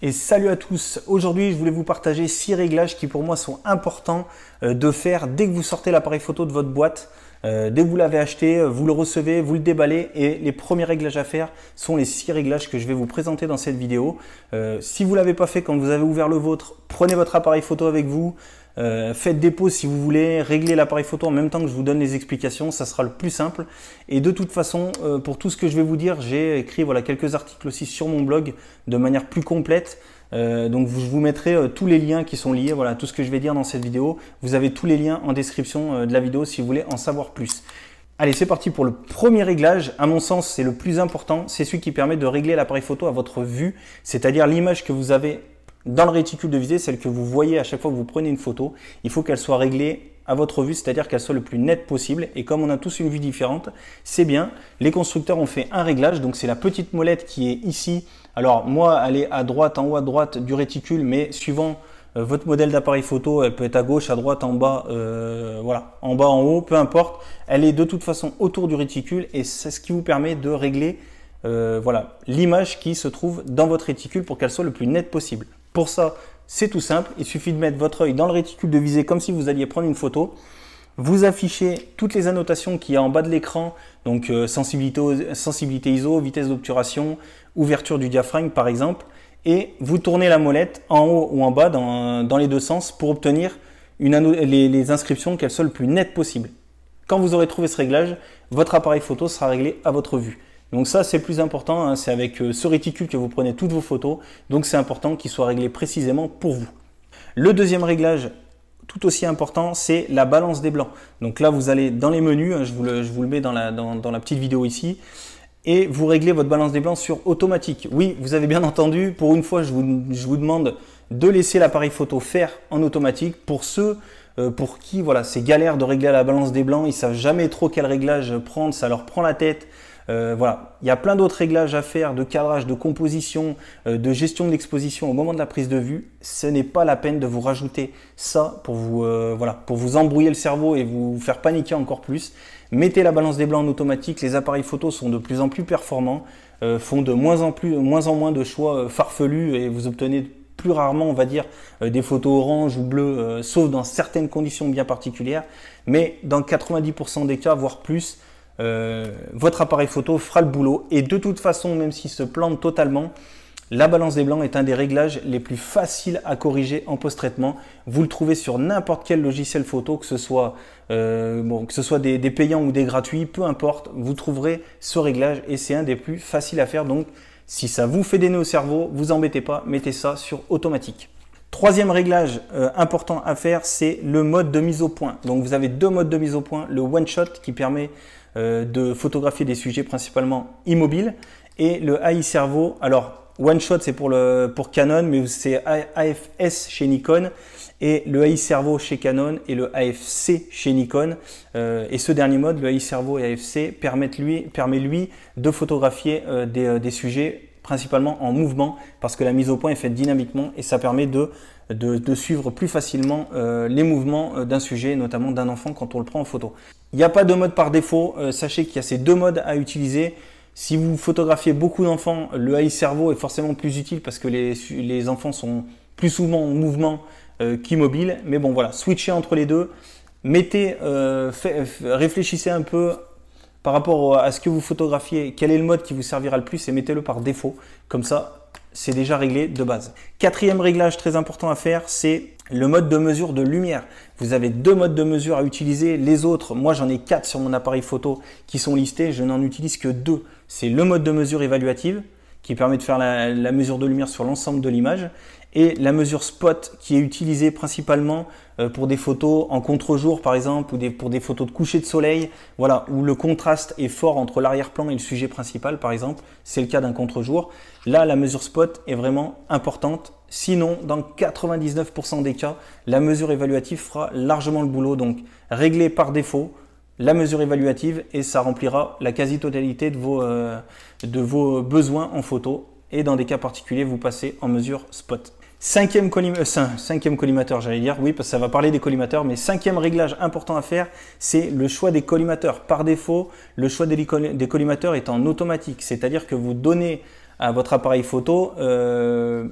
Et salut à tous. Aujourd'hui, je voulais vous partager six réglages qui pour moi sont importants euh, de faire dès que vous sortez l'appareil photo de votre boîte. Euh, dès que vous l'avez acheté, euh, vous le recevez, vous le déballez et les premiers réglages à faire sont les six réglages que je vais vous présenter dans cette vidéo. si vous l'avez pas fait quand vous avez ouvert le vôtre, prenez votre appareil photo avec vous, euh, faites des pauses si vous voulez, réglez l'appareil photo en même temps que je vous donne les explications, ça sera le plus simple. Et de toute façon, euh, pour tout ce que je vais vous dire, j'ai écrit voilà, quelques articles aussi sur mon blog de manière plus complète. Euh, donc je vous mettrai tous les liens qui sont liés, voilà tout ce que je vais dire dans cette vidéo. Vous avez tous les liens en description de la vidéo si vous voulez en savoir plus. Allez, c'est parti pour le premier réglage. À mon sens, c'est le plus important. C'est celui qui permet de régler l'appareil photo à votre vue, c'est-à-dire l'image que vous avez dans le réticule de visée, celle que vous voyez à chaque fois que vous prenez une photo, il faut qu'elle soit réglée à votre vue, c'est-à-dire qu'elle soit le plus nette possible. Et comme on a tous une vue différente, c'est bien. Les constructeurs ont fait un réglage, donc c'est la petite molette qui est ici. Alors moi, elle est à droite, en haut à droite du réticule, mais suivant euh, votre modèle d'appareil photo, elle peut être à gauche, à droite, en bas, euh, voilà, en bas, en haut, peu importe. Elle est de toute façon autour du réticule et c'est ce qui vous permet de régler euh, voilà, l'image qui se trouve dans votre réticule pour qu'elle soit le plus nette possible. Pour ça, c'est tout simple. Il suffit de mettre votre œil dans le réticule de visée comme si vous alliez prendre une photo. Vous affichez toutes les annotations qui y a en bas de l'écran, donc euh, sensibilité, ISO, vitesse d'obturation, ouverture du diaphragme par exemple, et vous tournez la molette en haut ou en bas dans, les deux sens pour obtenir les inscriptions qu'elles soient le plus nettes possible. Quand vous aurez trouvé ce réglage, votre appareil photo sera réglé à votre vue. Donc ça, c'est le plus important. Hein. c'est avec euh, ce réticule que vous prenez toutes vos photos. Donc c'est important qu'il soit réglé précisément pour vous. Le deuxième réglage, tout aussi important, c'est la balance des blancs. Donc là, vous allez dans les menus, hein, je, vous le, mets dans la, petite vidéo ici, et vous réglez votre balance des blancs sur automatique. Oui, vous avez bien entendu, pour une fois, je vous, demande de laisser l'appareil photo faire en automatique pour ceux euh, pour qui voilà, c'est galère de régler la balance des blancs, ils savent jamais trop quel réglage prendre, ça leur prend la tête. Euh, voilà, il y a plein d'autres réglages à faire de cadrage, de composition, euh, de gestion de l'exposition au moment de la prise de vue. Ce n'est pas la peine de vous rajouter ça pour vous, euh, embrouiller le cerveau et vous faire paniquer encore plus. Mettez la balance des blancs en automatique. Les appareils photos sont de plus en plus performants, font de moins en moins en moins de choix farfelus et vous obtenez plus rarement, on va dire, des photos orange ou bleues, sauf dans certaines conditions bien particulières. Mais dans 90% des cas, voire plus, euh, votre appareil photo fera le boulot. Et de toute façon, même s'il se plante totalement, la balance des blancs est un des réglages les plus faciles à corriger en post-traitement. Vous le trouvez sur n'importe quel logiciel photo, que ce soit, euh, que ce soit des, payants ou des gratuits, peu importe, vous trouverez ce réglage et c'est un des plus faciles à faire. Donc, si ça vous fait des nœuds au cerveau, vous embêtez pas, mettez ça sur automatique. Troisième réglage euh, important à faire, c'est le mode de mise au point. Donc vous avez deux modes de mise au point. Le one shot qui permet de photographier des sujets principalement immobiles. Et le AI Servo, alors One Shot c'est pour, le, Canon, mais c'est AFS chez Nikon. Et le AI Servo chez Canon et le AFC chez Nikon. Euh, et ce dernier mode, le AI Servo et AFC, permettent lui, permet lui de photographier euh, des, des, sujets principalement en mouvement parce que la mise au point est faite dynamiquement et ça permet de, de, suivre plus facilement les mouvements d'un sujet, notamment d'un enfant quand on le prend en photo. Il n'y a pas de mode par défaut. Euh, sachez qu'il y a ces deux modes à utiliser. Si vous photographiez beaucoup d'enfants, le AI cerveau est forcément plus utile parce que les, enfants sont plus souvent en mouvement euh, qu'immobiles. Mais bon, voilà, switchez entre les deux. Mettez, euh, réfléchissez un peu par rapport à ce que vous photographiez, quel est le mode qui vous servira le plus et mettez-le par défaut. Comme ça, c'est déjà réglé de base. Quatrième réglage très important à faire, c'est le mode de mesure de lumière. Vous avez deux modes de mesure à utiliser. Les autres, moi j'en ai quatre sur mon appareil photo qui sont listés. Je n'en utilise que deux. C'est le mode de mesure évaluative qui permet de faire la, mesure de lumière sur l'ensemble de l'image et la mesure spot qui est utilisée principalement euh, pour des photos en contre-jour par exemple ou pour des photos de coucher de soleil, voilà, où le contraste est fort entre l'arrière-plan et le sujet principal par exemple, c'est le cas d'un contre-jour. Là, la mesure spot est vraiment importante. Sinon, dans 99% des cas, la mesure évaluative fera largement le boulot. Donc, réglez par défaut la mesure évaluative et ça remplira la quasi-totalité de euh, de vos besoins en photo. Et dans des cas particuliers, vous passez en mesure spot. Cinquième, euh, cinquième collimateur, j'allais dire, oui, parce que ça va parler des collimateurs, mais cinquième réglage important à faire, c'est le choix des collimateurs. Par défaut, le choix des, collimateurs est en automatique, c'est-à-dire que vous donnez à votre appareil photo euh,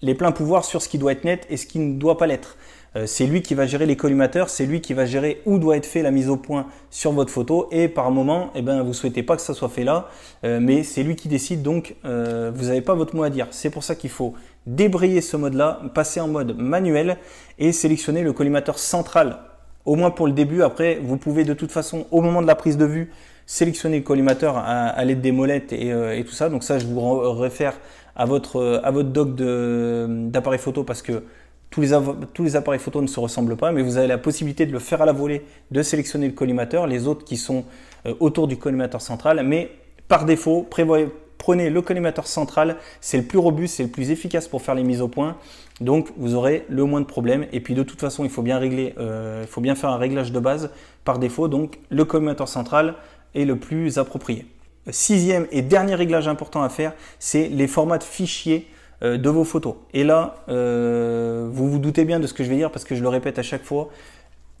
les pleins pouvoirs sur ce qui doit être net et ce qui ne doit pas l'être. Euh, c'est lui qui va gérer les collimateurs, c'est lui qui va gérer où doit être fait la mise au point sur votre photo et par moment, eh ben, vous souhaitez pas que ça soit fait là, mais c'est lui qui décide donc vous n'avez pas votre mot à dire. C'est pour ça qu'il faut débrayer ce mode-là, passer en mode manuel et sélectionner le collimateur central. Au moins pour le début, après vous pouvez de toute façon au moment de la prise de vue sélectionner le collimateur à, l'aide des molettes et, tout ça. Donc ça je vous réfère à votre, à votre doc d'appareil photo parce que tous les, tous les, appareils photo ne se ressemblent pas, mais vous avez la possibilité de le faire à la volée, de sélectionner le collimateur, les autres qui sont euh, autour du collimateur central. Mais par défaut, prenez le collimateur central, c'est le plus robuste, c'est le plus efficace pour faire les mises au point. Donc vous aurez le moins de problèmes. Et puis de toute façon, il faut bien régler, euh, il faut bien faire un réglage de base par défaut. Donc le collimateur central est le plus approprié. Sixième et dernier réglage important à faire, c'est les formats de fichiers euh, de vos photos. Et là, euh, vous vous doutez bien de ce que je vais dire parce que je le répète à chaque fois.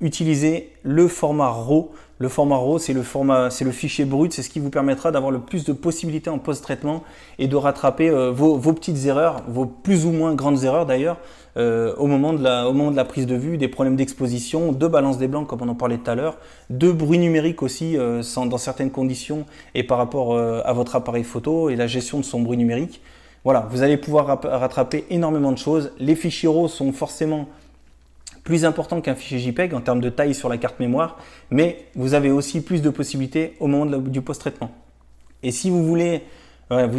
Utilisez le format RAW. Le format RAW, c'est le format, c'est le fichier brut, c'est ce qui vous permettra d'avoir le plus de possibilités en post-traitement et de rattraper euh, vos, petites erreurs, vos plus ou moins grandes erreurs d'ailleurs, au, moment de la, au moment de la prise de vue, des problèmes d'exposition, de balance des blancs comme on en parlait tout à l'heure, de bruit numérique aussi dans certaines conditions et par rapport à votre appareil photo et la gestion de son bruit numérique. Voilà, vous allez pouvoir rattraper énormément de choses. Les fichiers RAW sont forcément plus importants qu'un fichier JPEG en termes de taille sur la carte mémoire, mais vous avez aussi plus de possibilités au moment du post-traitement. Et si vous voulez,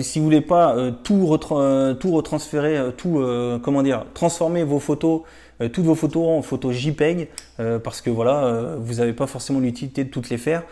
si vous voulez pas euh, tout, euh, tout retransférer, euh, tout, comment dire, transformer vos photos, toutes vos photos en photos JPEG, parce que voilà, vous n'avez pas forcément l'utilité de toutes les faire.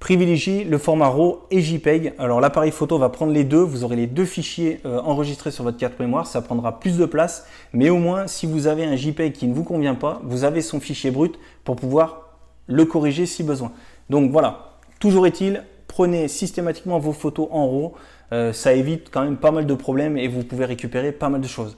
Privilégie le format RAW et JPEG. Alors l'appareil photo va prendre les deux, vous aurez les deux fichiers euh, enregistrés sur votre carte mémoire, ça prendra plus de place, mais au moins si vous avez un JPEG qui ne vous convient pas, vous avez son fichier brut pour pouvoir le corriger si besoin. Donc voilà, toujours est-il, prenez systématiquement vos photos en RAW, euh, ça évite quand même pas mal de problèmes et vous pouvez récupérer pas mal de choses.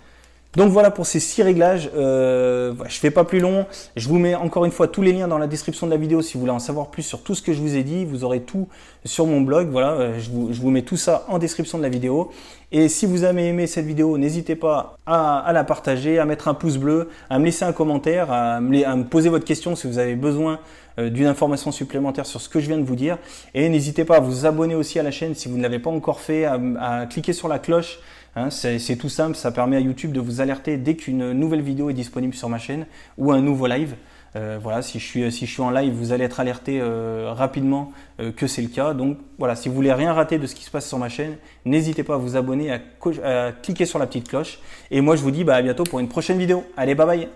Donc voilà pour ces six réglages. Euh, je fais pas plus long. Je vous mets encore une fois tous les liens dans la description de la vidéo si vous voulez en savoir plus sur tout ce que je vous ai dit. Vous aurez tout sur mon blog. Voilà, euh, je vous, mets tout ça en description de la vidéo. Et si vous avez aimé cette vidéo, n'hésitez pas à, la partager, à mettre un pouce bleu, à me laisser un commentaire, à me, poser votre question si vous avez besoin euh, d'une information supplémentaire sur ce que je viens de vous dire. Et n'hésitez pas à vous abonner aussi à la chaîne si vous ne l'avez pas encore fait, à cliquer sur la cloche Hein, c'est tout simple, ça permet à YouTube de vous alerter dès qu'une nouvelle vidéo est disponible sur ma chaîne ou un nouveau live. Euh, voilà, si je, suis, si je suis en live, vous allez être alerté euh, rapidement euh, que c'est le cas. Donc voilà, si vous voulez rien rater de ce qui se passe sur ma chaîne, n'hésitez pas à vous abonner, à, cliquer sur la petite cloche. Et moi, je vous dis bah, à bientôt pour une prochaine vidéo. Allez, bye bye